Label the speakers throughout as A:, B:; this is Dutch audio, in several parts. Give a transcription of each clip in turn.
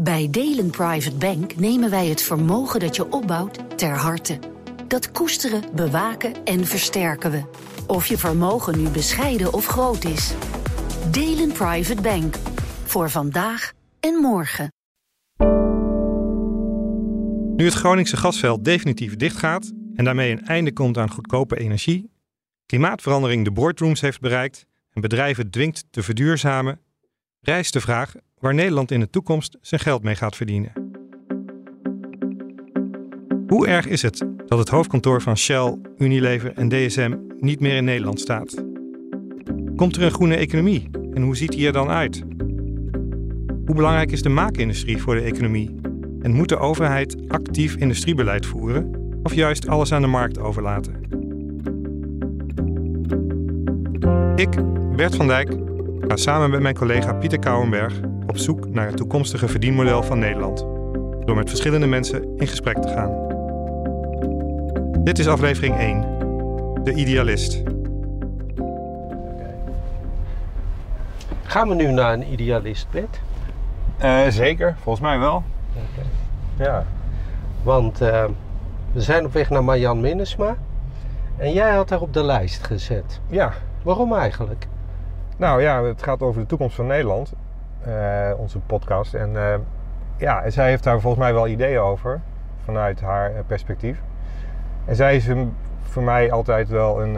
A: Bij Delen Private Bank nemen wij het vermogen dat je opbouwt ter harte. Dat koesteren, bewaken en versterken we. Of je vermogen nu bescheiden of groot is. Delen Private Bank. Voor vandaag en morgen.
B: Nu het Groningse gasveld definitief dichtgaat en daarmee een einde komt aan goedkope energie, klimaatverandering de boardrooms heeft bereikt en bedrijven dwingt te verduurzamen, rijst de vraag waar Nederland in de toekomst zijn geld mee gaat verdienen. Hoe erg is het dat het hoofdkantoor van Shell, Unilever en DSM niet meer in Nederland staat? Komt er een groene economie en hoe ziet die er dan uit? Hoe belangrijk is de maakindustrie voor de economie? En moet de overheid actief industriebeleid voeren of juist alles aan de markt overlaten? Ik, Bert van Dijk, ga samen met mijn collega Pieter Kouwenberg op zoek naar het toekomstige verdienmodel van Nederland. Door met verschillende mensen in gesprek te gaan. Dit is aflevering 1. De Idealist.
C: Gaan we nu naar een idealist, Bert?
D: Uh, zeker, volgens mij wel.
C: Okay.
D: Ja.
C: Want uh, we zijn op weg naar Marjan Minnesma. En jij had haar op de lijst gezet.
D: Ja.
C: Waarom eigenlijk?
D: Nou ja, het gaat over de toekomst van Nederland. Uh, onze podcast. En ja, en zij heeft daar volgens mij wel ideeën over. Vanuit haar perspectief. En zij is voor mij altijd wel een,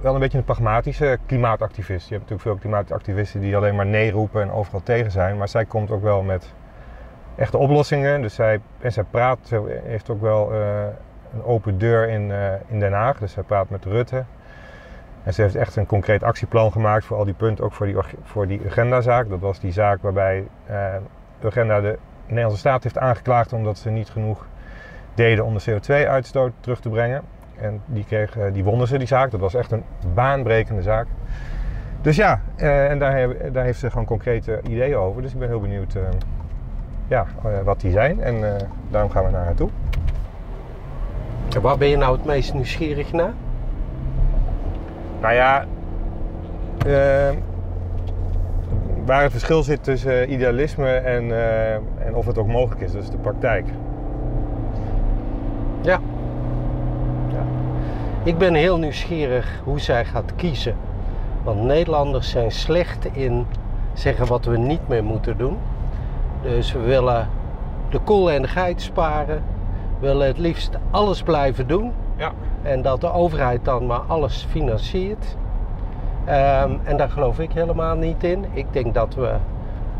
D: wel een beetje een pragmatische klimaatactivist. Je hebt natuurlijk veel klimaatactivisten die alleen maar nee roepen en overal tegen zijn. Maar zij komt ook wel met echte oplossingen. Dus zij, en zij praat, heeft ook wel een open deur in, in Den Haag. Dus zij praat met Rutte. En ze heeft echt een concreet actieplan gemaakt voor al die punten, ook voor die, voor die agendazaak. Dat was die zaak waarbij de agenda de Nederlandse staat heeft aangeklaagd omdat ze niet genoeg deden om de CO2-uitstoot terug te brengen. En die, kreeg, die wonnen ze, die zaak. Dat was echt een baanbrekende zaak. Dus ja, eh, en daar, daar, heeft ze gewoon concrete ideeën over. Dus ik ben heel benieuwd uh, ja, uh, wat die zijn. En daarom gaan we naar haar toe.
C: Waar ben je nou het meest nieuwsgierig naar?
D: Nou ja, waar het verschil zit tussen idealisme en, en of het ook mogelijk is. Dus de praktijk.
C: Ja. ja. Ik ben heel nieuwsgierig hoe zij gaat kiezen. Want Nederlanders zijn slecht in zeggen wat we niet meer moeten doen. Dus we willen de kool en de geit sparen. Willen het liefst alles blijven doen.
D: Ja.
C: En dat de overheid dan maar alles financiert. Um, en daar geloof ik helemaal niet in. Ik denk dat we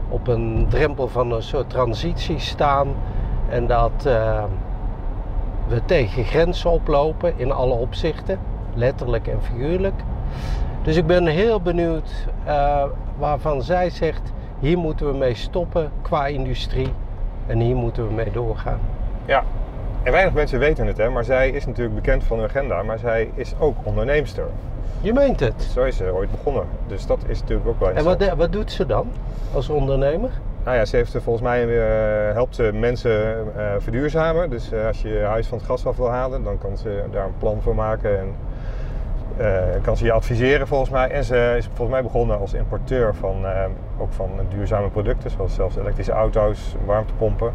C: op een drempel van een soort transitie staan. En dat... Uh, we tegen grenzen oplopen in alle opzichten, letterlijk en figuurlijk. Dus ik ben heel benieuwd uh, waarvan zij zegt: hier moeten we mee stoppen qua industrie en hier moeten we mee doorgaan.
D: Ja, en weinig mensen weten het, hè, maar zij is natuurlijk bekend van hun agenda, maar zij is ook onderneemster.
C: Je meent het?
D: Zo is ze ooit begonnen. Dus dat is natuurlijk ook wel
C: En wat, wat doet ze dan als ondernemer?
D: Nou ja, ze heeft volgens mij uh, helpt ze mensen uh, verduurzamen. Dus uh, als je je huis van het gas af wil halen, dan kan ze daar een plan voor maken en kan ze je adviseren volgens mij. En ze is volgens mij begonnen als importeur van ook van duurzame producten, zoals zelfs elektrische auto's, warmtepompen.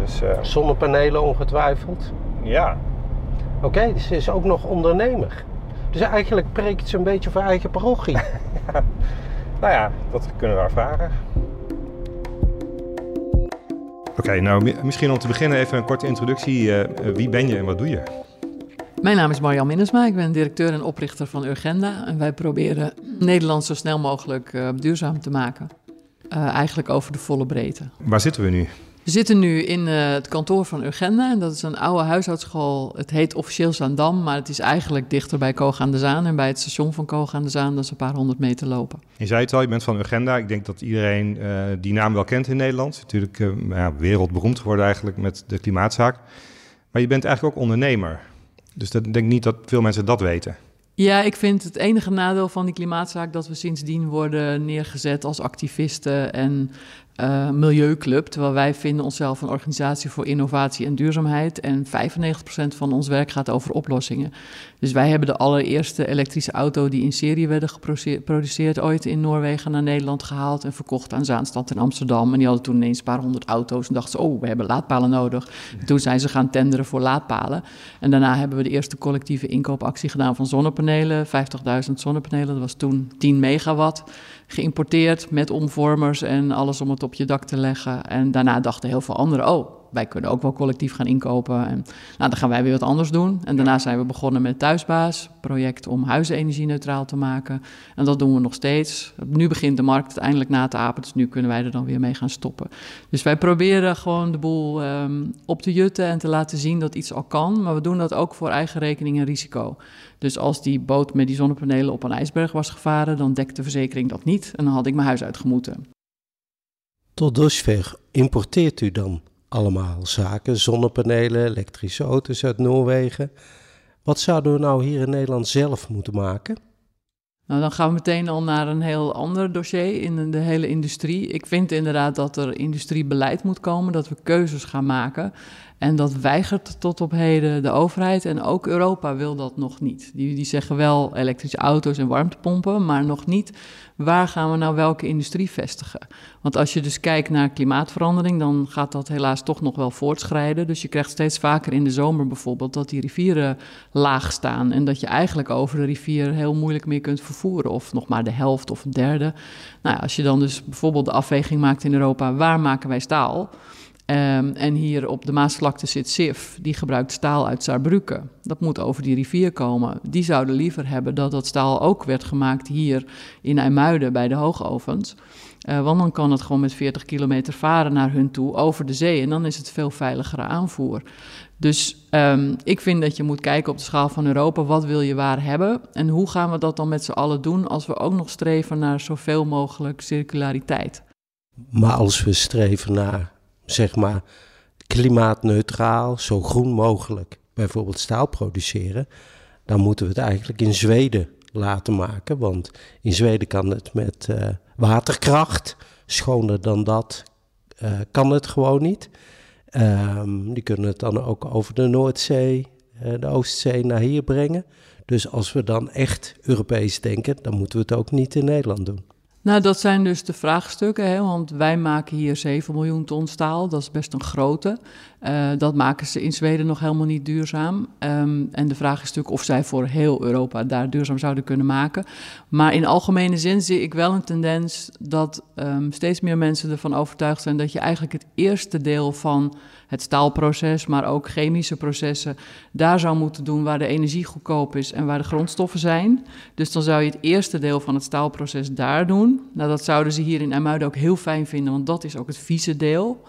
C: Dus, Zonnepanelen ongetwijfeld.
D: Ja.
C: Oké, okay, dus ze is ook nog ondernemer. Dus eigenlijk preekt ze een beetje voor eigen parochie.
D: ja. Nou ja, dat kunnen we haar vragen. Oké, okay, nou misschien om te beginnen even een korte introductie. Uh, wie ben je en wat doe je?
E: Mijn naam is Marjan Minnesma, ik ben directeur en oprichter van Urgenda. En wij proberen Nederland zo snel mogelijk uh, duurzaam te maken. Uh, eigenlijk over de volle breedte.
D: Waar zitten we nu?
E: We zitten nu in uh, het kantoor van Urgenda. En dat is een oude huishoudschool. Het heet officieel Zaandam, maar het is eigenlijk dichter bij Koog aan de Zaan. En bij het station van Koog aan de Zaan, dat is een paar honderd meter lopen.
D: Je zei het al, je bent van Urgenda. Ik denk dat iedereen uh, die naam wel kent in Nederland. Natuurlijk uh, ja, wereldberoemd geworden eigenlijk met de klimaatzaak. Maar je bent eigenlijk ook ondernemer. Dus ik denk niet dat veel mensen dat weten.
E: Ja, ik vind het enige nadeel van die klimaatzaak dat we sindsdien worden neergezet als activisten en uh, milieuclub. Terwijl wij vinden onszelf een organisatie voor innovatie en duurzaamheid. En 95% van ons werk gaat over oplossingen. Dus wij hebben de allereerste elektrische auto die in serie werden geproduceerd ooit in Noorwegen naar Nederland gehaald en verkocht aan Zaanstad in Amsterdam. En die hadden toen ineens een paar honderd auto's en dachten ze, oh, we hebben laadpalen nodig. toen zijn ze gaan tenderen voor laadpalen. En daarna hebben we de eerste collectieve inkoopactie gedaan van zonnepanelen. 50.000 zonnepanelen, dat was toen 10 megawatt geïmporteerd met omvormers en alles om het op je dak te leggen. En daarna dachten heel veel anderen, oh, wij kunnen ook wel collectief gaan inkopen. En nou, dan gaan wij weer wat anders doen. En daarna zijn we begonnen met Thuisbaas, project om huizen energie-neutraal te maken. En dat doen we nog steeds. Nu begint de markt eindelijk na te apen, dus nu kunnen wij er dan weer mee gaan stoppen. Dus wij proberen gewoon de boel ehm, op te jutten en te laten zien dat iets al kan. Maar we doen dat ook voor eigen rekening en risico. Dus als die boot met die zonnepanelen op een ijsberg was gevaren, dan dekt de verzekering dat niet. En dan had ik mijn huis uitgemoeten.
C: Tot dusver importeert u dan allemaal zaken, zonnepanelen, elektrische auto's uit Noorwegen. Wat zouden we nou hier in Nederland zelf moeten maken?
E: Nou, dan gaan we meteen al naar een heel ander dossier in de hele industrie. Ik vind inderdaad dat er industriebeleid moet komen, dat we keuzes gaan maken. En dat weigert tot op heden de overheid en ook Europa wil dat nog niet. Die, die zeggen wel elektrische auto's en warmtepompen, maar nog niet waar gaan we nou welke industrie vestigen. Want als je dus kijkt naar klimaatverandering, dan gaat dat helaas toch nog wel voortschrijden. Dus je krijgt steeds vaker in de zomer bijvoorbeeld dat die rivieren laag staan en dat je eigenlijk over de rivier heel moeilijk meer kunt vervoeren of nog maar de helft of een derde. Nou als je dan dus bijvoorbeeld de afweging maakt in Europa, waar maken wij staal? Um, en hier op de Maasvlakte zit SIF, die gebruikt staal uit Saarbrücken. Dat moet over die rivier komen. Die zouden liever hebben dat dat staal ook werd gemaakt hier in IJmuiden bij de hoogovens. Uh, want dan kan het gewoon met 40 kilometer varen naar hun toe over de zee. En dan is het veel veiligere aanvoer. Dus um, ik vind dat je moet kijken op de schaal van Europa. Wat wil je waar hebben? En hoe gaan we dat dan met z'n allen doen als we ook nog streven naar zoveel mogelijk circulariteit?
C: Maar als we streven naar zeg maar klimaatneutraal, zo groen mogelijk bijvoorbeeld staal produceren, dan moeten we het eigenlijk in Zweden laten maken. Want in Zweden kan het met uh, waterkracht, schoner dan dat uh, kan het gewoon niet. Um, die kunnen het dan ook over de Noordzee, uh, de Oostzee naar hier brengen. Dus als we dan echt Europees denken, dan moeten we het ook niet in Nederland doen.
E: Nou, dat zijn dus de vraagstukken, hè, want wij maken hier 7 miljoen ton staal, dat is best een grote. Uh, dat maken ze in Zweden nog helemaal niet duurzaam. Um, en de vraag is natuurlijk of zij voor heel Europa daar duurzaam zouden kunnen maken. Maar in algemene zin zie ik wel een tendens dat um, steeds meer mensen ervan overtuigd zijn dat je eigenlijk het eerste deel van het staalproces, maar ook chemische processen, daar zou moeten doen waar de energie goedkoop is en waar de grondstoffen zijn. Dus dan zou je het eerste deel van het staalproces daar doen. Nou, dat zouden ze hier in Emuiden ook heel fijn vinden, want dat is ook het vieze deel.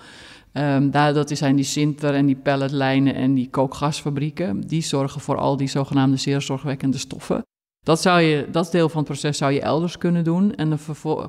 E: Um, daar, dat zijn die Sinter en die pelletlijnen en die kookgasfabrieken. Die zorgen voor al die zogenaamde zeer zorgwekkende stoffen. Dat, zou je, dat deel van het proces zou je elders kunnen doen. En dan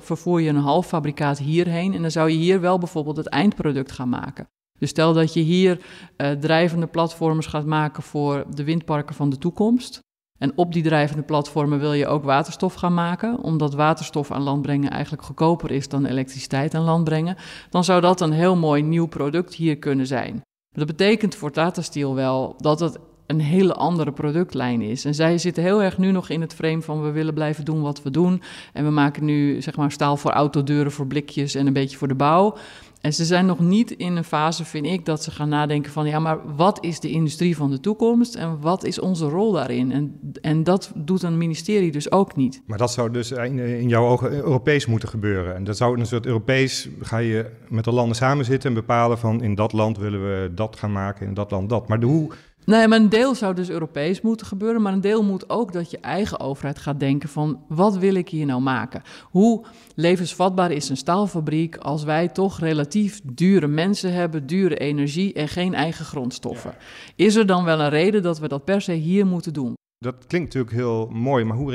E: vervoer je een half fabrikaat hierheen. En dan zou je hier wel bijvoorbeeld het eindproduct gaan maken. Dus stel dat je hier uh, drijvende platforms gaat maken voor de windparken van de toekomst. En op die drijvende platformen wil je ook waterstof gaan maken, omdat waterstof aan land brengen eigenlijk goedkoper is dan elektriciteit aan land brengen. Dan zou dat een heel mooi nieuw product hier kunnen zijn. Dat betekent voor Tata Steel wel dat het een hele andere productlijn is. En zij zitten heel erg nu nog in het frame van we willen blijven doen wat we doen. En we maken nu zeg maar staal voor autodeuren, voor blikjes en een beetje voor de bouw. En ze zijn nog niet in een fase, vind ik, dat ze gaan nadenken van ja, maar wat is de industrie van de toekomst en wat is onze rol daarin? En, en dat doet een ministerie dus ook niet.
D: Maar dat zou dus in, in jouw ogen Europees moeten gebeuren. En dat zou een soort Europees, ga je met de landen samen zitten en bepalen van in dat land willen we dat gaan maken, in dat land dat. Maar de hoe
E: Nee, maar een deel zou dus Europees moeten gebeuren, maar een deel moet ook dat je eigen overheid gaat denken van wat wil ik hier nou maken? Hoe levensvatbaar is een staalfabriek als wij toch relatief dure mensen hebben, dure energie en geen eigen grondstoffen? Is er dan wel een reden dat we dat per se hier moeten doen?
D: Dat klinkt natuurlijk heel mooi, maar hoe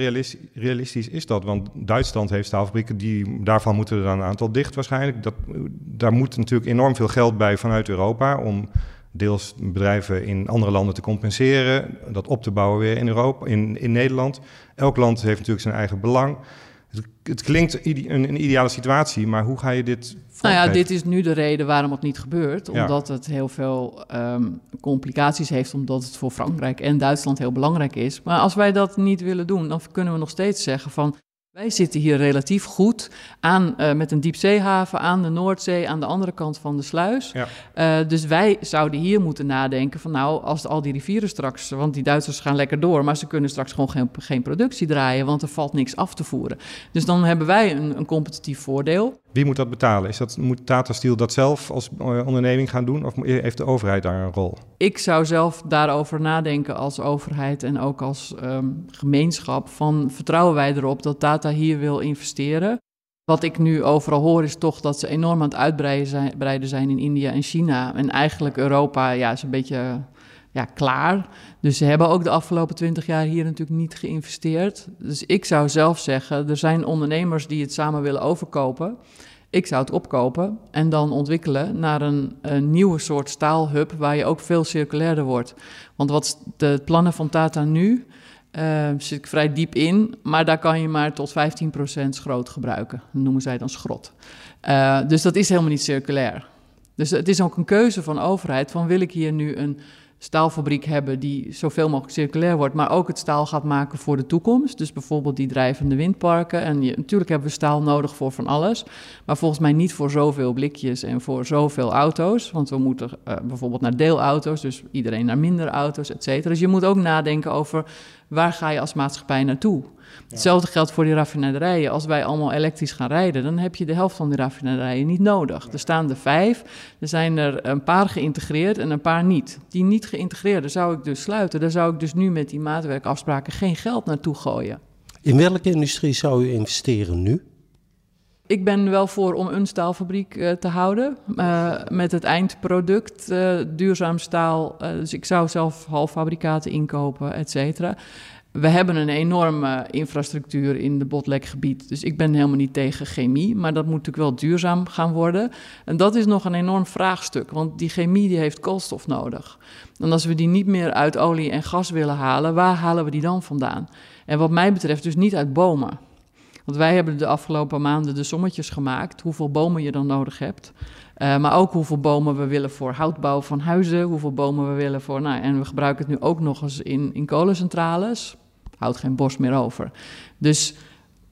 D: realistisch is dat? Want Duitsland heeft staalfabrieken, die, daarvan moeten er dan een aantal dicht waarschijnlijk. Dat, daar moet natuurlijk enorm veel geld bij vanuit Europa om deels bedrijven in andere landen te compenseren, dat op te bouwen weer in Europa, in, in Nederland. Elk land heeft natuurlijk zijn eigen belang. Het, het klinkt een, een, ideale situatie, maar hoe ga je dit
E: Nou ja, dit is nu de reden waarom het niet gebeurt. Omdat het heel veel ehm, complicaties heeft, omdat het voor Frankrijk en Duitsland heel belangrijk is. Maar als wij dat niet willen doen, dan kunnen we nog steeds zeggen van wij zitten hier relatief goed aan, uh, met een diepzeehaven aan de Noordzee, aan de andere kant van de sluis. Ja. Uh, dus wij zouden hier moeten nadenken van nou, als al die rivieren straks, want die Duitsers gaan lekker door, maar ze kunnen straks gewoon geen, geen productie draaien, want er valt niks af te voeren. Dus dan hebben wij een, een competitief voordeel.
D: Wie moet dat betalen? Is dat, moet Tata Steel dat zelf als eh, onderneming gaan doen of heeft de overheid daar een rol?
E: Ik zou zelf daarover nadenken als overheid en ook als um, gemeenschap van vertrouwen wij erop dat Tata hier wil investeren. Wat ik nu overal hoor is toch dat ze enorm aan het uitbreiden zijn in India en China. En eigenlijk Europa ja, is een beetje ja, klaar. Dus ze hebben ook de afgelopen twintig jaar hier natuurlijk niet geïnvesteerd. Dus ik zou zelf zeggen, er zijn ondernemers die het samen willen overkopen. Ik zou het opkopen en dan ontwikkelen naar een, nieuwe soort staalhub waar je ook veel circulairder wordt. Want wat de plannen van Tata nu, uh, zit ik vrij diep in, maar daar kan je maar tot 15% schroot gebruiken. Dat noemen zij dan schrot. Uh, dus dat is helemaal niet circulair. Dus het is ook een keuze van overheid van wil ik hier nu een staalfabriek hebben die zoveel mogelijk circulair wordt, maar ook het staal gaat maken voor de toekomst. Dus bijvoorbeeld die drijvende windparken. En je, natuurlijk hebben we staal nodig voor van alles, maar volgens mij niet voor zoveel blikjes en voor zoveel auto's. Want we moeten uh, bijvoorbeeld naar deelauto's, dus iedereen naar minder auto's, et cetera. Dus je moet ook nadenken over waar ga je als maatschappij naartoe? Hetzelfde geldt voor die raffinaderijen. Als wij allemaal elektrisch gaan rijden, dan heb je de helft van die raffinaderijen niet nodig. Er staan er vijf, er zijn er een paar geïntegreerd en een paar niet. Die niet geïntegreerde zou ik dus sluiten. Daar zou ik dus nu met die maatwerkafspraken geen geld naartoe gooien.
C: In welke industrie zou u investeren nu?
E: Ik ben wel voor om een staalfabriek uh, te houden uh, met het eindproduct uh, duurzaam staal. dus ik zou zelf halffabrikaten inkopen, et cetera we hebben een enorme infrastructuur in de botlekgebied. Dus ik ben helemaal niet tegen chemie, maar dat moet natuurlijk wel duurzaam gaan worden. En dat is nog een enorm vraagstuk, want die chemie die heeft koolstof nodig. En als we die niet meer uit olie en gas willen halen, waar halen we die dan vandaan? En wat mij betreft dus niet uit bomen. Want wij hebben de afgelopen maanden de sommetjes gemaakt, hoeveel bomen je dan nodig hebt. Uh, maar ook hoeveel bomen we willen voor houtbouw van huizen, hoeveel bomen we willen voor. Nou, en we gebruiken het nu ook nog eens in, in kolencentrales houdt geen bos meer over. Dus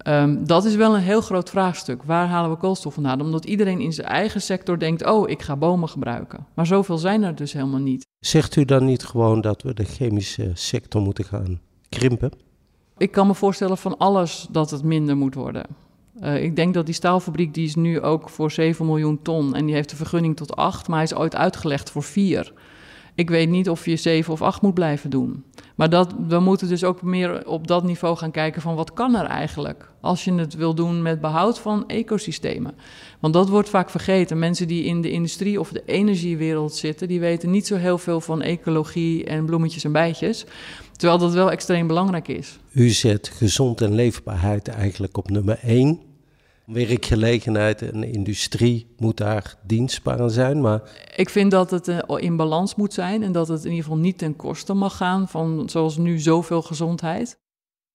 E: um, dat is wel een heel groot vraagstuk. Waar halen we koolstof vandaan? Omdat iedereen in zijn eigen sector denkt: oh, ik ga bomen gebruiken. Maar zoveel zijn er dus helemaal niet.
C: Zegt u dan niet gewoon dat we de chemische sector moeten gaan krimpen?
E: Ik kan me voorstellen van alles dat het minder moet worden. Uh, ik denk dat die staalfabriek die is nu ook voor 7 miljoen ton en die heeft de vergunning tot 8, maar hij is ooit uitgelegd voor 4. Ik weet niet of je 7 of 8 moet blijven doen. Maar dat, we moeten dus ook meer op dat niveau gaan kijken van wat kan er eigenlijk als je het wil doen met behoud van ecosystemen. Want dat wordt vaak vergeten. Mensen die in de industrie of de energiewereld zitten, die weten niet zo heel veel van ecologie en bloemetjes en bijtjes. Terwijl dat wel extreem belangrijk is.
C: U zet gezond en leefbaarheid eigenlijk op nummer 1 werkgelegenheid en industrie moet daar dienstbaar aan zijn. Maar...
E: Ik vind dat het eh, in balans moet zijn en dat het in ieder geval niet ten koste mag gaan van zoals nu zoveel gezondheid.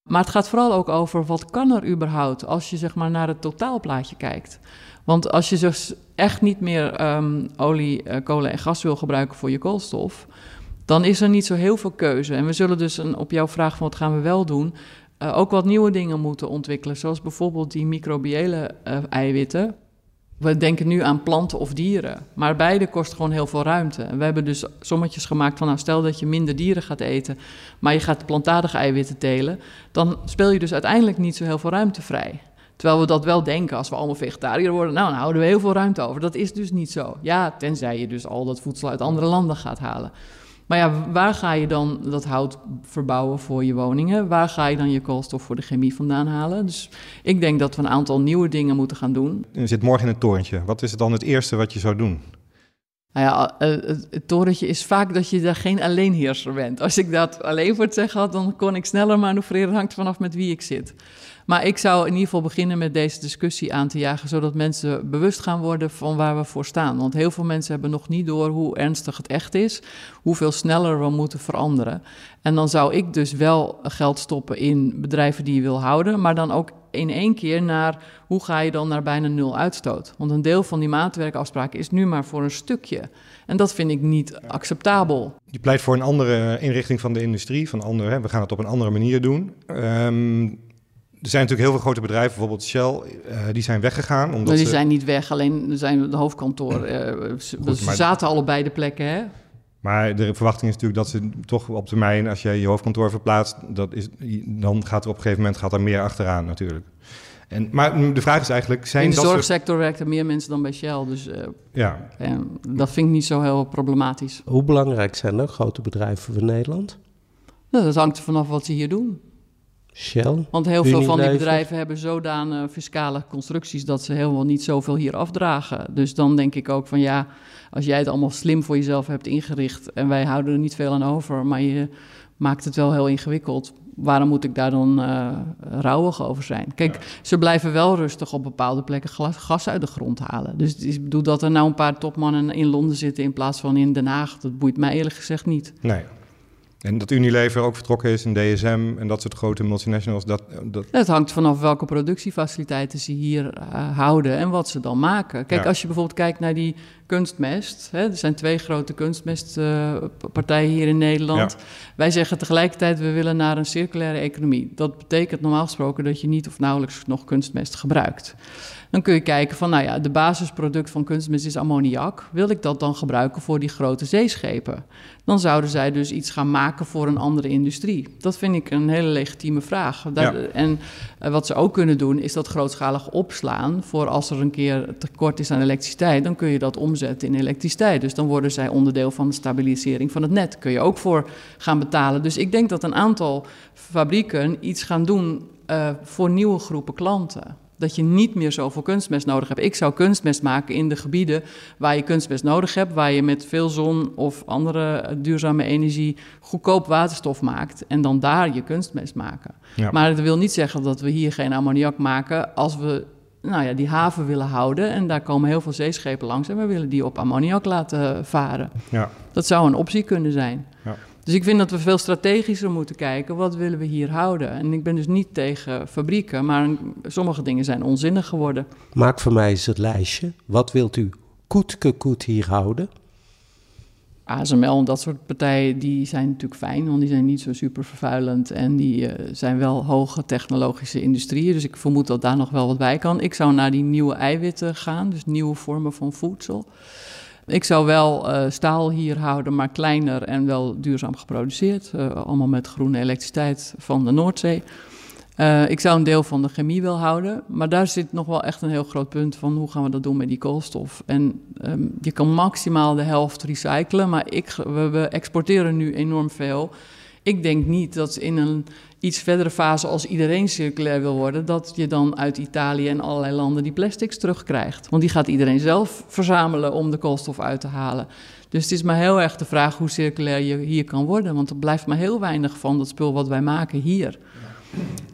E: Maar het gaat vooral ook over wat kan er überhaupt als je zeg maar naar het totaalplaatje kijkt. Want als je dus echt niet meer um, olie, uh, kolen en gas wil gebruiken voor je koolstof, dan is er niet zo heel veel keuze. En we zullen dus een, op jouw vraag van wat gaan we wel doen, uh, ook wat nieuwe dingen moeten ontwikkelen, zoals bijvoorbeeld die microbiële uh, eiwitten. We denken nu aan planten of dieren, maar beide kost gewoon heel veel ruimte. We hebben dus sommetjes gemaakt van, nou stel dat je minder dieren gaat eten, maar je gaat plantaardige eiwitten telen, dan speel je dus uiteindelijk niet zo heel veel ruimte vrij. Terwijl we dat wel denken als we allemaal vegetariër worden, nou dan houden we heel veel ruimte over. Dat is dus niet zo. Ja, tenzij je dus al dat voedsel uit andere landen gaat halen. Maar ja, waar ga je dan dat hout verbouwen voor je woningen? Waar ga je dan je koolstof voor de chemie vandaan halen? Dus ik denk dat we een aantal nieuwe dingen moeten gaan doen.
D: Je zit morgen in het torentje. Wat is dan het eerste wat je zou doen?
E: Nou ja, eh, het, het torentje is vaak dat je daar geen alleenheerser bent. Als ik dat alleen voor het zeggen had, dan kon ik sneller manoeuvreren. Hangt vanaf met wie ik zit. Maar ik zou in ieder geval beginnen met deze discussie aan te jagen, zodat mensen bewust gaan worden van waar we voor staan. Want heel veel mensen hebben nog niet door hoe ernstig het echt is, hoeveel sneller we moeten veranderen. En dan zou ik dus wel geld stoppen in bedrijven die je wil houden, maar dan ook in één keer naar hoe ga je dan naar bijna nul uitstoot. Want een deel van die maatwerkafspraken is nu maar voor een stukje. En dat vind ik niet acceptabel.
D: Je pleit voor een andere inrichting van de industrie, van andere, we gaan het op een andere manier doen. Ehm, er zijn natuurlijk heel veel grote bedrijven, bijvoorbeeld Shell, uh, die zijn weggegaan. Omdat
E: die
D: ze...
E: zijn niet weg, alleen zijn de hoofdkantoor. Uh, ze, Goed, ze zaten allebei de plekken, hè?
D: Maar de verwachting is natuurlijk dat ze toch op termijn, als je je hoofdkantoor verplaatst, dat is, dan gaat er op een gegeven moment gaat er meer achteraan natuurlijk. En, maar de vraag is eigenlijk... Zijn
E: In de
D: dat
E: zorgsector soort... werken meer mensen dan bij Shell. Dus uh, ja. dat vind ik niet zo heel problematisch.
C: Hoe belangrijk zijn er grote bedrijven voor Nederland?
E: Nou, dat hangt er vanaf wat ze hier doen.
C: Shell,
E: Want heel veel van die bedrijven hebben zodanig fiscale constructies dat ze helemaal niet zoveel hier afdragen. Dus dan denk ik ook van ja, als jij het allemaal slim voor jezelf hebt ingericht en wij houden er niet veel aan over, maar je maakt het wel heel ingewikkeld. Waarom moet ik daar dan uh, rouwig over zijn? Kijk, ze blijven wel rustig op bepaalde plekken gas uit de grond halen. Dus ik bedoel dat er nou een paar topmannen in Londen zitten in plaats van in Den Haag, dat boeit mij eerlijk gezegd niet.
D: Nee. En dat Unilever ook vertrokken is in DSM en dat soort grote multinationals. Dat, dat...
E: Het hangt vanaf welke productiefaciliteiten ze hier uh, houden en wat ze dan maken. Kijk, als je bijvoorbeeld kijkt naar die kunstmest. Hè, er zijn twee grote kunstmestpartijen uh, hier in Nederland. Ja. Wij zeggen tegelijkertijd, we willen naar een circulaire economie. Dat betekent normaal gesproken dat je niet of nauwelijks nog kunstmest gebruikt. Dan kun je kijken van, nou ja, de basisproduct van kunstmest is ammoniak. Wil ik dat dan gebruiken voor die grote zeeschepen? Dan zouden zij dus iets gaan maken voor een andere industrie. Dat vind ik een hele legitieme vraag. Ja. En uh, wat ze ook kunnen doen, is dat grootschalig opslaan voor als er een keer tekort is aan elektriciteit. Dan kun je dat omzetten in elektriciteit. Dus dan worden zij onderdeel van de stabilisering van het net. Kun je ook voor gaan betalen. Dus ik denk dat een aantal fabrieken iets gaan doen uh, voor nieuwe groepen klanten dat je niet meer zoveel kunstmest nodig hebt. Ik zou kunstmest maken in de gebieden waar je kunstmest nodig hebt, waar je met veel zon of andere duurzame energie goedkoop waterstof maakt en dan daar je kunstmest maken. Ja. Maar dat wil niet zeggen dat we hier geen ammoniak maken als we nou ja, die haven willen houden en daar komen heel veel zeeschepen langs en we willen die op ammoniak laten varen. Ja. Dat zou een optie kunnen zijn. Ja. Dus ik vind dat we veel strategischer moeten kijken. Wat willen we hier houden? En ik ben dus niet tegen fabrieken, maar sommige dingen zijn onzinnig geworden.
C: Maak voor mij eens het lijstje. Wat wilt u koetke koet hier houden?
E: ASML en dat soort partijen, die zijn natuurlijk fijn, want die zijn niet zo super vervuilend en die uh, zijn wel hoge technologische industrieën. Dus ik vermoed dat daar nog wel wat bij kan. Ik zou naar die nieuwe eiwitten gaan, dus nieuwe vormen van voedsel. Ik zou wel uh, staal hier houden, maar kleiner en wel duurzaam geproduceerd. Uh, allemaal met groene elektriciteit van de Noordzee. Uh, ik zou een deel van de chemie wel houden, maar daar zit nog wel echt een heel groot punt van hoe gaan we dat doen met die koolstof. En um, je kan maximaal de helft recyclen, maar ik, we, we exporteren nu enorm veel. Ik denk niet dat in een iets verdere fase, als iedereen circulair wil worden, dat je dan uit Italië en allerlei landen die plastics terugkrijgt. Want die gaat iedereen zelf verzamelen om de koolstof uit te halen. Dus het is maar heel erg de vraag hoe circulair je hier kan worden. Want er blijft maar heel weinig van dat spul wat wij maken hier.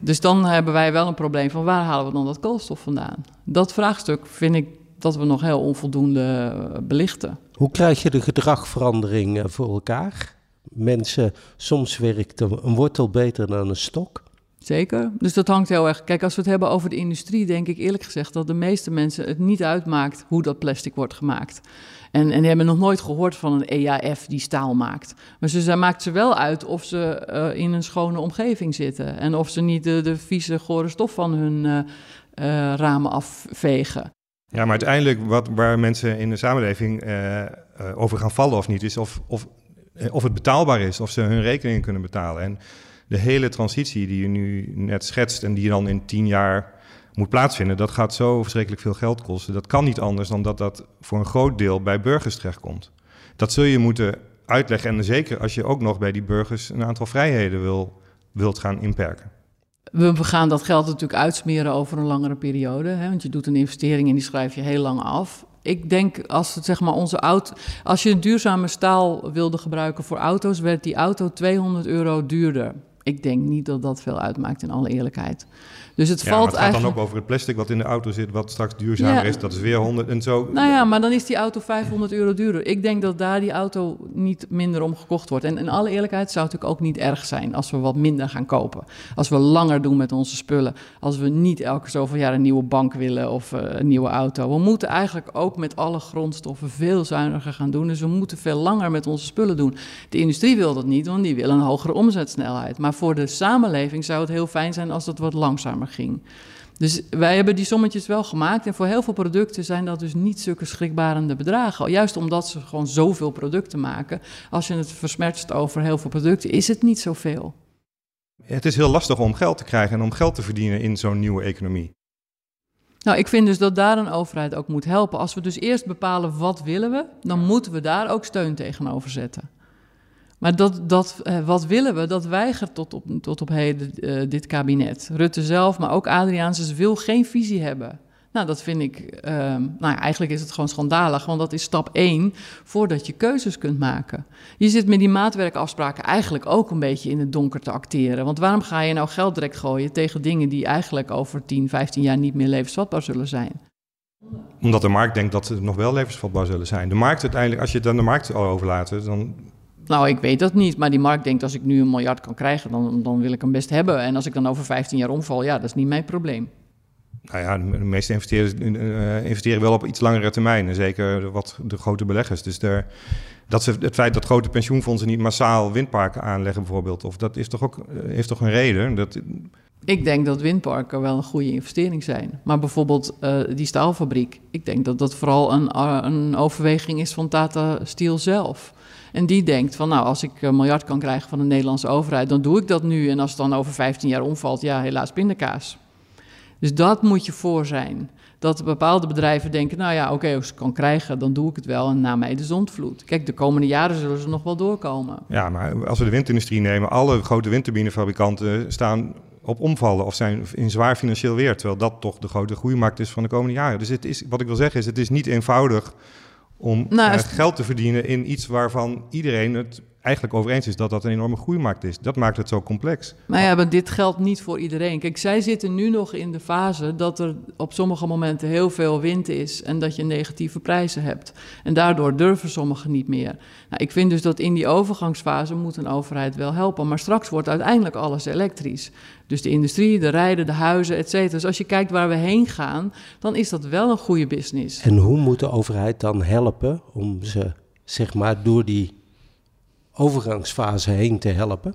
E: Dus dan hebben wij wel een probleem van waar halen we dan dat koolstof vandaan? Dat vraagstuk vind ik dat we nog heel onvoldoende belichten.
C: Hoe krijg je de gedragverandering voor elkaar? Mensen, soms werkt een wortel beter dan een stok.
E: Zeker. Dus dat hangt heel erg. Kijk, als we het hebben over de industrie, denk ik eerlijk gezegd dat de meeste mensen het niet uitmaakt hoe dat plastic wordt gemaakt. En, en die hebben nog nooit gehoord van een EAF die staal maakt. Maar ze, maakt ze wel uit of ze uh, in een schone omgeving zitten. En of ze niet de, de vieze, gore stof van hun uh, uh, ramen afvegen.
D: Ja, maar uiteindelijk wat, waar mensen in de samenleving over gaan vallen of niet, is of, of eh, of het betaalbaar is, of ze hun rekeningen kunnen betalen. En de hele transitie die je nu net schetst en die dan in tien jaar moet plaatsvinden, dat gaat zo verschrikkelijk veel geld kosten. Dat kan niet anders dan dat dat voor een groot deel bij burgers terechtkomt. Dat zul je moeten uitleggen en zeker als je ook nog bij die burgers een aantal vrijheden wil, wilt gaan inperken.
E: We gaan dat geld natuurlijk uitsmeren over een langere periode. Hè, want je doet een investering en die schrijf je heel lang af ik denk als het zeg maar onze auto. Als je een duurzame staal wilde gebruiken voor auto's, werd die auto 200 euro duurder. Ik denk niet dat dat veel uitmaakt, in alle eerlijkheid. Dus het
D: Ja,
E: valt
D: maar het gaat
E: eigenlijk...
D: dan ook over het plastic wat in de auto zit, wat straks duurzamer
E: Ja.
D: is. Dat is weer 100 en zo.
E: Nou ja, maar dan is die auto 500 euro duurder. Ik denk dat daar die auto niet minder om gekocht wordt. En in alle eerlijkheid zou het natuurlijk ook niet erg zijn als we wat minder gaan kopen. Als we langer doen met onze spullen. Als we niet elke zoveel jaar een nieuwe bank willen of eh, een nieuwe auto. We moeten eigenlijk ook met alle grondstoffen veel zuiniger gaan doen. Dus we moeten veel langer met onze spullen doen. De industrie wil dat niet, want die wil een hogere omzetsnelheid. Maar voor de samenleving zou het heel fijn zijn als het wat langzamer ging. Dus wij hebben die sommetjes wel gemaakt. En voor heel veel producten zijn dat dus niet zulke schrikbarende bedragen. Juist omdat ze gewoon zoveel producten maken. Als je het versmertst over heel veel producten, is het niet zoveel.
D: Het is heel lastig om geld te krijgen en om geld te verdienen in zo'n nieuwe economie.
E: Nou, ik vind dus dat daar een overheid ook moet helpen. Als we dus eerst bepalen wat willen we, dan moeten we daar ook steun tegenover zetten. Maar dat, dat eh, wat willen we, dat weigert tot op, tot op heden eh, dit kabinet. Rutte zelf, maar ook Adriaansens wil geen visie hebben. Nou, dat vind ik, eh, nou eigenlijk is het gewoon schandalig, want dat is stap één voordat je keuzes kunt maken. Je zit met die maatwerkafspraken eigenlijk ook een beetje in het donker te acteren. Want waarom ga je nou geld direct gooien tegen dingen die eigenlijk over 10, 15 jaar niet meer levensvatbaar zullen zijn?
D: Omdat de markt denkt dat ze nog wel levensvatbaar zullen zijn. De markt uiteindelijk, als je het aan de markt overlaat, dan
E: Nou, ik weet dat niet, maar die markt denkt als ik nu een miljard kan krijgen, dan, dan wil ik hem best hebben. En als ik dan over 15 jaar omval, ja, dat is niet mijn probleem.
D: Nou ja, de meeste investeerders eh, investeren wel op iets langere termijn. En zeker wat de grote beleggers. Dus daar, dat ze, het feit dat grote pensioenfondsen niet massaal windparken aanleggen bijvoorbeeld... Of dat is toch ook, eh, heeft toch een reden? Dat,
E: Ik denk dat windparken wel een goede investering zijn. Maar bijvoorbeeld eh, die staalfabriek, ik denk dat dat vooral een, een overweging is van Tata Steel zelf. En die denkt van, nou, als ik een miljard kan krijgen van de Nederlandse overheid, dan doe ik dat nu. En als het dan over 15 jaar omvalt, ja, helaas pindakaas. Dus dat moet je voor zijn. Dat bepaalde bedrijven denken, nou ja, oké, als ik het kan krijgen, dan doe ik het wel. En na mij de zondvloed. Kijk, de komende jaren zullen ze nog wel doorkomen.
D: ja, maar als we de windindustrie nemen... alle grote windturbinefabrikanten staan op omvallen... of zijn in zwaar financieel weer. Terwijl dat toch de grote groeimarkt is van de komende jaren. Dus het is, wat ik wil zeggen is, het is niet eenvoudig... om
E: Nou,
D: eh, geld te verdienen in iets waarvan iedereen het eigenlijk over eens is... dat dat een enorme groeimarkt is. Dat maakt het zo complex.
E: Maar ja, maar dit geldt niet voor iedereen. Kijk, zij zitten nu nog in de fase dat er op sommige momenten heel veel wind is en dat je negatieve prijzen hebt. En daardoor durven sommigen niet meer. Nou, ik vind dus dat in die overgangsfase moet een overheid wel helpen. Maar straks wordt uiteindelijk alles elektrisch. Dus de industrie, de rijden, de huizen, et cetera. Dus als je kijkt waar we heen gaan, dan is dat wel een goede business.
C: En hoe moet de overheid dan helpen om ze, zeg maar, door die overgangsfase heen te helpen?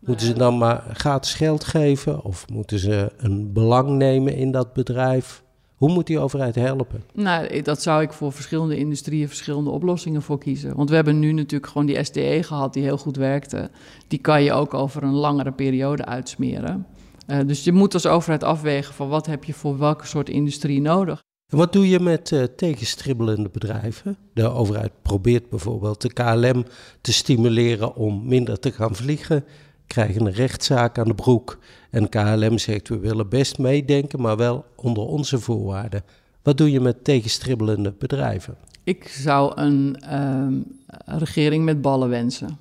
C: Moeten ze dan maar gratis geld geven of moeten ze een belang nemen in dat bedrijf? Hoe moet die overheid helpen?
E: Nou, dat zou ik voor verschillende industrieën verschillende oplossingen voor kiezen. Want we hebben nu natuurlijk gewoon die SDE gehad die heel goed werkte. Die kan je ook over een langere periode uitsmeren. Eh, dus je moet als overheid afwegen van wat heb je voor welke soort industrie nodig.
C: Wat doe je met eh, tegenstribbelende bedrijven? De overheid probeert bijvoorbeeld de KLM te stimuleren om minder te gaan vliegen. Krijgen een rechtszaak aan de broek. En KLM zegt we willen best meedenken, maar wel onder onze voorwaarden. Wat doe je met tegenstribbelende bedrijven?
E: Ik zou een ehm, regering met ballen wensen.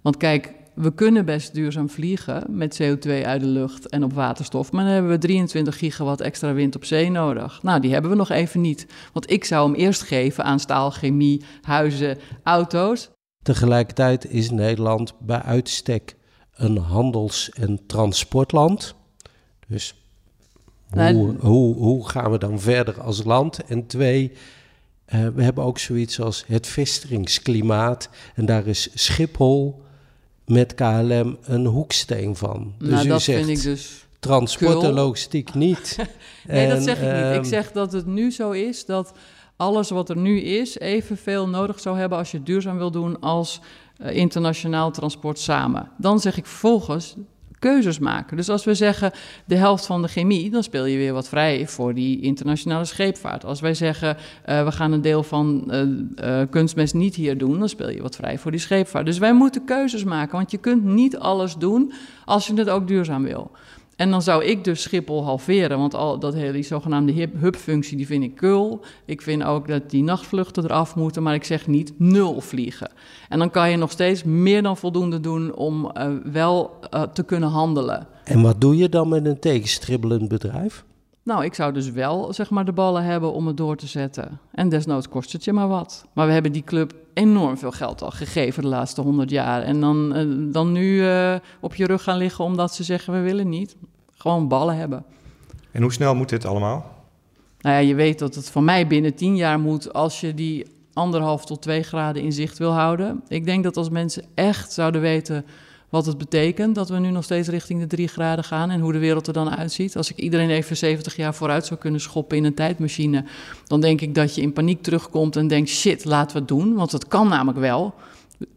E: Want kijk, we kunnen best duurzaam vliegen met CO2 uit de lucht en op waterstof. Maar dan hebben we 23 gigawatt extra wind op zee nodig. Nou, die hebben we nog even niet. Want ik zou hem eerst geven aan staal, chemie, huizen, auto's.
C: Tegelijkertijd is Nederland bij uitstek een handels- en transportland. Dus
E: Nou,
C: hoe, hoe, hoe gaan we dan verder als land? En twee, eh, we hebben ook zoiets als het vestigingsklimaat. En daar is Schiphol met KLM een hoeksteen van. Dus
E: nou,
C: u
E: dat
C: zegt
E: vind ik dus
C: transport en logistiek niet.
E: Nee, dat zeg ik niet. Ik
C: ehm,
E: zeg dat het nu zo is dat alles wat er nu is evenveel nodig zou hebben als je het duurzaam wil doen als eh, internationaal transport samen. Dan zeg ik vervolgens keuzes maken. Dus als we zeggen de helft van de chemie, dan speel je weer wat vrij voor die internationale scheepvaart. Als wij zeggen eh, we gaan een deel van eh, eh, kunstmest niet hier doen, dan speel je wat vrij voor die scheepvaart. Dus wij moeten keuzes maken, want je kunt niet alles doen als je het ook duurzaam wil. En dan zou ik dus Schiphol halveren, want al dat hele die zogenaamde hub-functie, die vind ik kul. Ik vind ook dat die nachtvluchten eraf moeten, maar ik zeg niet nul vliegen. En dan kan je nog steeds meer dan voldoende doen om uh, wel uh, te kunnen handelen.
C: En wat doe je dan met een tegenstribbelend bedrijf?
E: Nou, ik zou dus wel zeg maar de ballen hebben om het door te zetten. En desnoods kost het je maar wat. Maar we hebben die club enorm veel geld al gegeven de laatste honderd jaar. En dan, uh, dan nu uh, op je rug gaan liggen omdat ze zeggen we willen niet. Gewoon ballen hebben.
D: En hoe snel moet dit allemaal?
E: Nou ja, je weet dat het van mij binnen tien jaar moet als je die anderhalf tot twee graden in zicht wil houden. Ik denk dat als mensen echt zouden weten wat het betekent dat we nu nog steeds richting de drie graden gaan en hoe de wereld er dan uitziet. Als ik iedereen even 70 jaar vooruit zou kunnen schoppen in een tijdmachine, dan denk ik dat je in paniek terugkomt en denkt: shit, laten we het doen, want het kan namelijk wel.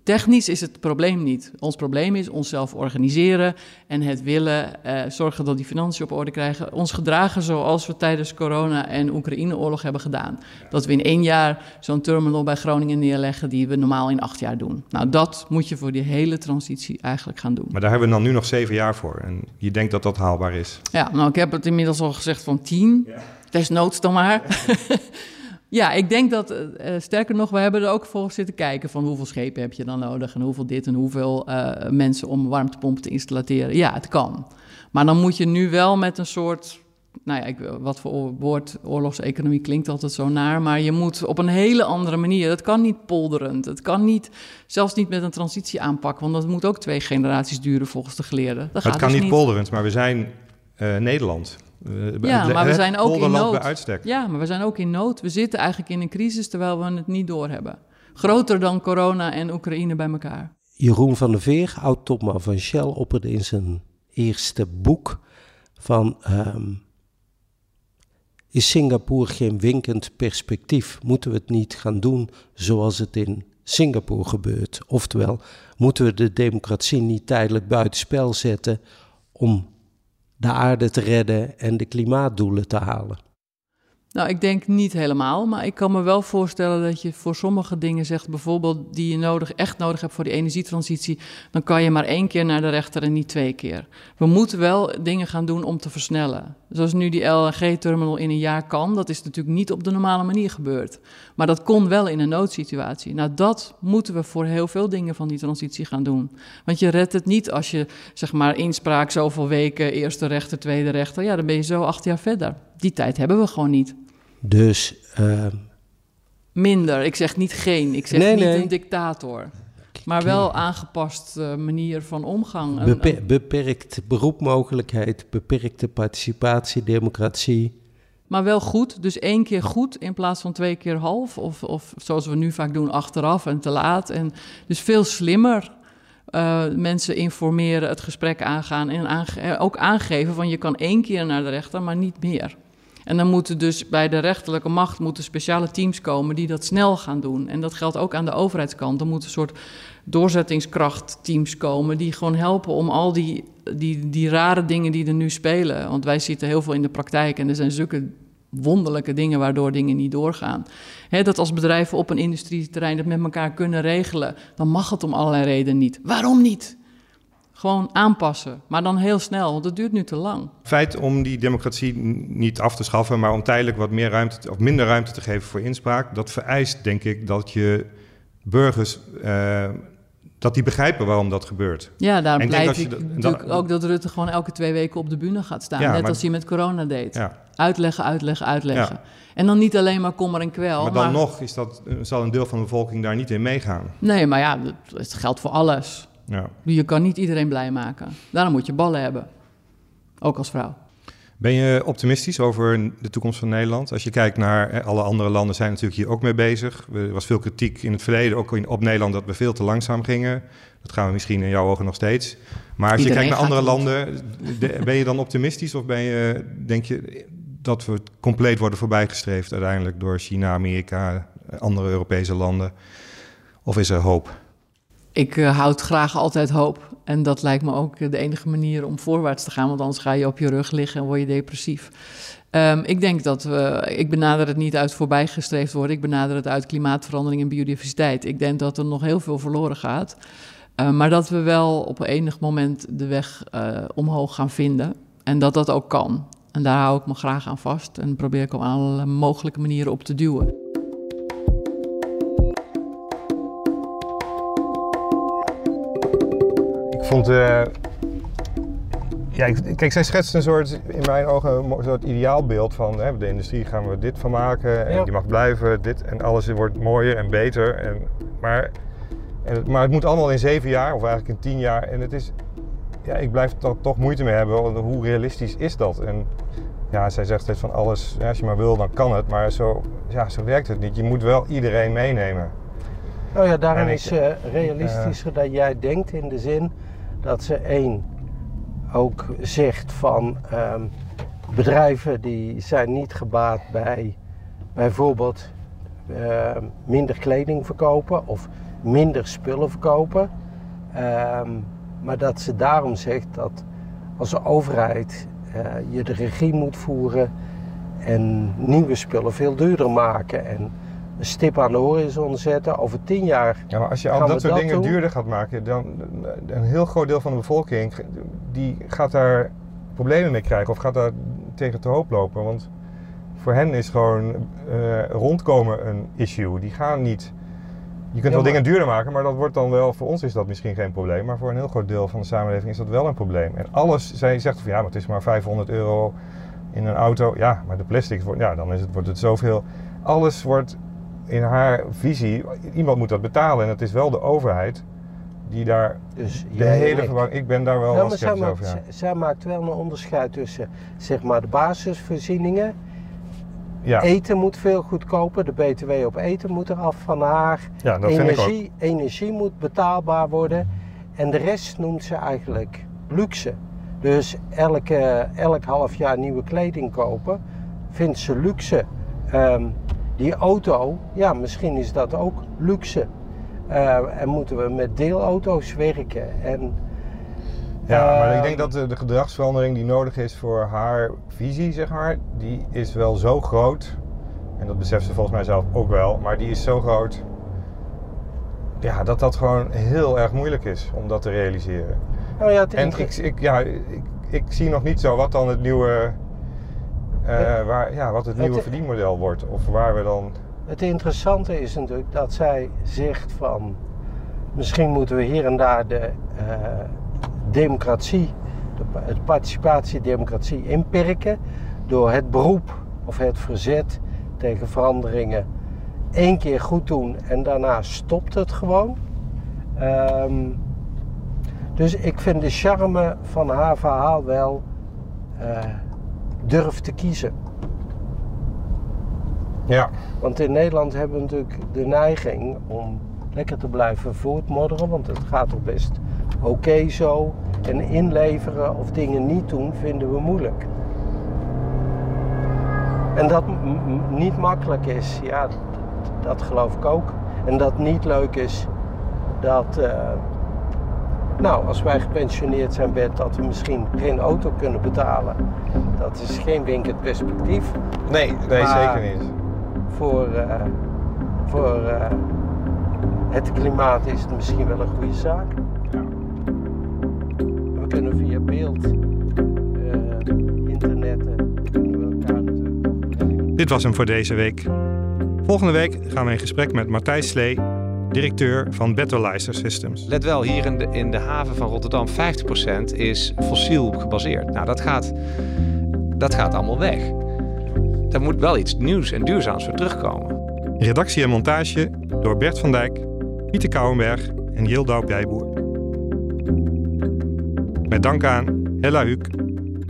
E: Technisch is het probleem niet. Ons probleem is onszelf organiseren en het willen eh, zorgen dat die financiën op orde krijgen. Ons gedragen zoals we tijdens corona en Oekraïne-oorlog hebben gedaan. Dat we in één jaar zo'n terminal bij Groningen neerleggen die we normaal in acht jaar doen. Nou, dat moet je voor die hele transitie eigenlijk gaan doen.
D: Maar daar hebben we dan nu nog zeven jaar voor. En je denkt dat dat haalbaar is?
E: Ja, nou, ik heb het inmiddels al gezegd van tien. Ja. Desnoods dan maar. Ja, ik denk dat, uh, sterker nog, we hebben er ook voor zitten kijken van hoeveel schepen heb je dan nodig en hoeveel dit en hoeveel uh, mensen om warmtepompen te installeren. Ja, het kan. Maar dan moet je nu wel met een soort, nou ja, ik, wat voor woord oorlogseconomie klinkt altijd zo naar, maar je moet op een hele andere manier. Dat kan niet polderend, het kan niet, zelfs niet met een transitie aanpakken, want dat moet ook twee generaties duren volgens de geleerden.
D: Dat het kan dus niet polderend, maar we zijn uh, Nederland.
E: Ja, maar we zijn ook in nood. Ja, maar we zijn ook in nood. We zitten eigenlijk in een crisis terwijl we het niet doorhebben. Groter dan corona en Oekraïne bij elkaar.
C: Jeroen van der Veer, oud-topman van Shell, opperde in zijn eerste boek van... Um, is Singapore geen winkend perspectief? Moeten we het niet gaan doen zoals het in Singapore gebeurt? Oftewel, moeten we de democratie niet tijdelijk buitenspel zetten om de aarde te redden en de klimaatdoelen te halen?
E: Nou, ik denk niet helemaal, maar ik kan me wel voorstellen dat je voor sommige dingen zegt, bijvoorbeeld die je nodig, echt nodig hebt voor die energietransitie, dan kan je maar één keer naar de rechter en niet twee keer. We moeten wel dingen gaan doen om te versnellen. Zoals nu die LNG-terminal in een jaar kan, dat is natuurlijk niet op de normale manier gebeurd. Maar dat kon wel in een noodsituatie. Nou, dat moeten we voor heel veel dingen van die transitie gaan doen. Want je redt het niet als je, zeg maar, inspraak zoveel weken, eerste rechter, tweede rechter, ja, dan ben je zo acht jaar verder. Die tijd hebben we gewoon niet.
C: Dus. Uh...
E: Minder. Ik zeg niet geen. Ik zeg niet een dictator. Maar wel aangepast uh, manier van omgang.
C: Beper beperkt beroepmogelijkheid, beperkte participatie, democratie.
E: Maar wel goed. Dus één keer goed in plaats van twee keer half. Of, of zoals we nu vaak doen, achteraf en te laat. En dus veel slimmer. Uh, mensen informeren, het gesprek aangaan en aange ook aangeven van je kan één keer naar de rechter, maar niet meer. En dan moeten dus bij de rechterlijke macht moeten speciale teams komen die dat snel gaan doen. En dat geldt ook aan de overheidskant. Er moeten een soort doorzettingskrachtteams komen die gewoon helpen om al die, die, die rare dingen die er nu spelen. Want wij zitten heel veel in de praktijk en er zijn zulke wonderlijke dingen waardoor dingen niet doorgaan. dat als bedrijven op een industrieterrein dat met elkaar kunnen regelen, dan mag het om allerlei redenen niet. Waarom niet? Gewoon aanpassen, maar dan heel snel, want het duurt nu te lang.
D: Feit om die democratie niet af te schaffen, maar om tijdelijk wat meer ruimte of minder ruimte te geven voor inspraak, dat vereist denk ik dat je burgers uh, dat die begrijpen waarom dat gebeurt.
E: Ja, daarom blijf ik natuurlijk ook dat Rutte gewoon elke twee weken op de bühne gaat staan. net als hij met corona deed. Ja. Uitleggen, uitleggen, uitleggen. En dan niet alleen maar kommer en kwel.
D: Maar dan nog is dat, zal een deel van de bevolking daar niet in meegaan.
E: Nee, maar ja, het geldt voor alles. Ja. Je kan niet iedereen blij maken. Daarom moet je ballen hebben. Ook als vrouw.
D: Ben je optimistisch over de toekomst van Nederland? Als je kijkt naar alle andere landen zijn natuurlijk hier ook mee bezig. Er was veel kritiek in het verleden ook op Nederland dat we veel te langzaam gingen. Dat gaan we misschien in jouw ogen nog steeds. Maar als je kijkt naar andere landen, ben je dan optimistisch of ben je, denk je dat we compleet worden voorbijgestreefd uiteindelijk door China, Amerika, andere Europese landen? Of is er hoop?
E: Ik uh, houd graag altijd hoop. En dat lijkt me ook de enige manier om voorwaarts te gaan, want anders ga je op je rug liggen en word je depressief. Um, ik denk dat we, ik benader het niet uit voorbijgestreefd worden, ik benader het uit klimaatverandering en biodiversiteit. Ik denk dat er nog heel veel verloren gaat, uh, maar dat we wel op enig moment de weg uh, omhoog gaan vinden. En dat dat ook kan. En daar hou ik me graag aan vast en probeer ik op alle mogelijke manieren op te duwen.
D: Vond. Uh, ja, kijk, zij schetst een soort, in mijn ogen, een soort ideaalbeeld van hè, de industrie gaan we dit van maken en die mag blijven, dit en alles wordt mooier en beter. En, maar, en, maar het moet allemaal in zeven jaar of eigenlijk in tien jaar. En het is, ja, ik blijf er toch moeite mee hebben. Hoe realistisch is dat? En ja, zij zegt steeds van alles, ja, als je maar wil, dan kan het. Maar zo, ja, zo werkt het niet. Je moet wel iedereen meenemen.
C: Oh ja, daarin is uh, realistischer dan jij denkt in de zin dat ze één ook zegt van ehm, bedrijven die zijn niet gebaat bij bijvoorbeeld ehm, minder kleding verkopen of minder spullen verkopen. Ehm, maar dat ze daarom zegt dat als overheid uh, je de regie moet voeren en nieuwe spullen veel duurder maken. En een stip aan de horizon zetten. Over tien jaar.
D: Ja, maar als je al dat soort dingen duurder gaat maken, dan een heel groot deel van de bevolking die gaat daar problemen mee krijgen of gaat daar tegen te hoop lopen. Want voor hen is gewoon uh, rondkomen een issue. Die gaan niet. Je kunt wel dingen duurder maken, maar dat wordt dan wel. Voor ons is dat misschien geen probleem, maar voor een heel groot deel van de samenleving is dat wel een probleem. En alles, zij zegt van ja, maar het is maar 500 euro in een auto. Ja, maar de plastic wordt, ja, dan is het, wordt het zoveel. Alles wordt in haar visie, iemand moet dat betalen en het is wel de overheid die daar dus de hele verwarring... Ik ben daar wel
C: zij maakt, over. Ja. Zij maakt wel een onderscheid tussen zeg maar de basisvoorzieningen. Ja. Eten moet veel goedkoper, de btw op eten moet eraf van haar. Ja, dat energie, vind ik ook. energie moet betaalbaar worden. En de rest noemt ze eigenlijk luxe. Dus elke, elk half jaar nieuwe kleding kopen vindt ze luxe. Um, die auto, ja, misschien is dat ook luxe. Uh, en moeten we met deelauto's werken. En,
D: ja, maar ik denk ehm, dat de, de, gedragsverandering die nodig is voor haar visie, zeg maar, die is wel zo groot. En dat beseft ze volgens mij zelf ook wel. Maar die is zo groot. Ja, dat dat gewoon heel erg moeilijk is om dat te realiseren. Oh ja, en ik, ik, ja, ik, ik zie nog niet zo wat dan het nieuwe uh, waar, ja, wat het nieuwe verdienmodel wordt. Of waar we dan.
C: Het interessante is natuurlijk dat zij zegt van misschien moeten we hier en daar de uh, democratie, de, de participatiedemocratie inperken door het beroep of het verzet tegen veranderingen één keer goed doen en daarna stopt het gewoon. Um, dus ik vind de charme van haar verhaal wel. Uh, durf te kiezen.
D: Ja.
C: Want in Nederland hebben we natuurlijk de neiging om lekker te blijven voortmodderen, want het gaat toch best oké zo. En inleveren of dingen niet doen vinden we moeilijk. En dat niet makkelijk is, ja, dat geloof ik ook. En dat niet leuk is, dat, uh, nou, als wij gepensioneerd zijn, bent dat we misschien geen auto kunnen betalen. Dat is geen winkend perspectief.
D: Nee, nee zeker niet.
C: Voor, uh, voor uh, het klimaat is het misschien wel een goede zaak. Ja. We kunnen via beeld, uh, internet, kunnen we elkaar natuurlijk
F: Dit was hem voor deze week. Volgende week gaan we in gesprek met Matthijs Slee directeur van Betterlizer Systems.
G: Let wel, hier in de, in de haven van Rotterdam 50% is fossiel gebaseerd. Nou, dat gaat, dat gaat allemaal weg. Daar moet wel iets nieuws en duurzaams voor terugkomen.
F: Redactie en montage door Bert van Dijk, Pieter Kouwenberg en Jildau Bijboer. Met dank aan Hella Huuk,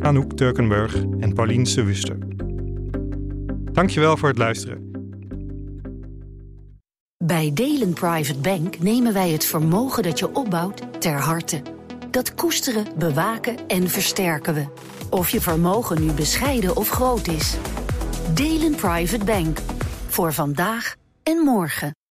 F: Anouk Turkenburg en Pauline Sewuster. Dankjewel voor het luisteren.
A: Bij Delen Private Bank nemen wij het vermogen dat je opbouwt ter harte. Dat koesteren, bewaken en versterken we. Of je vermogen nu bescheiden of groot is. Delen Private Bank. Voor vandaag en morgen.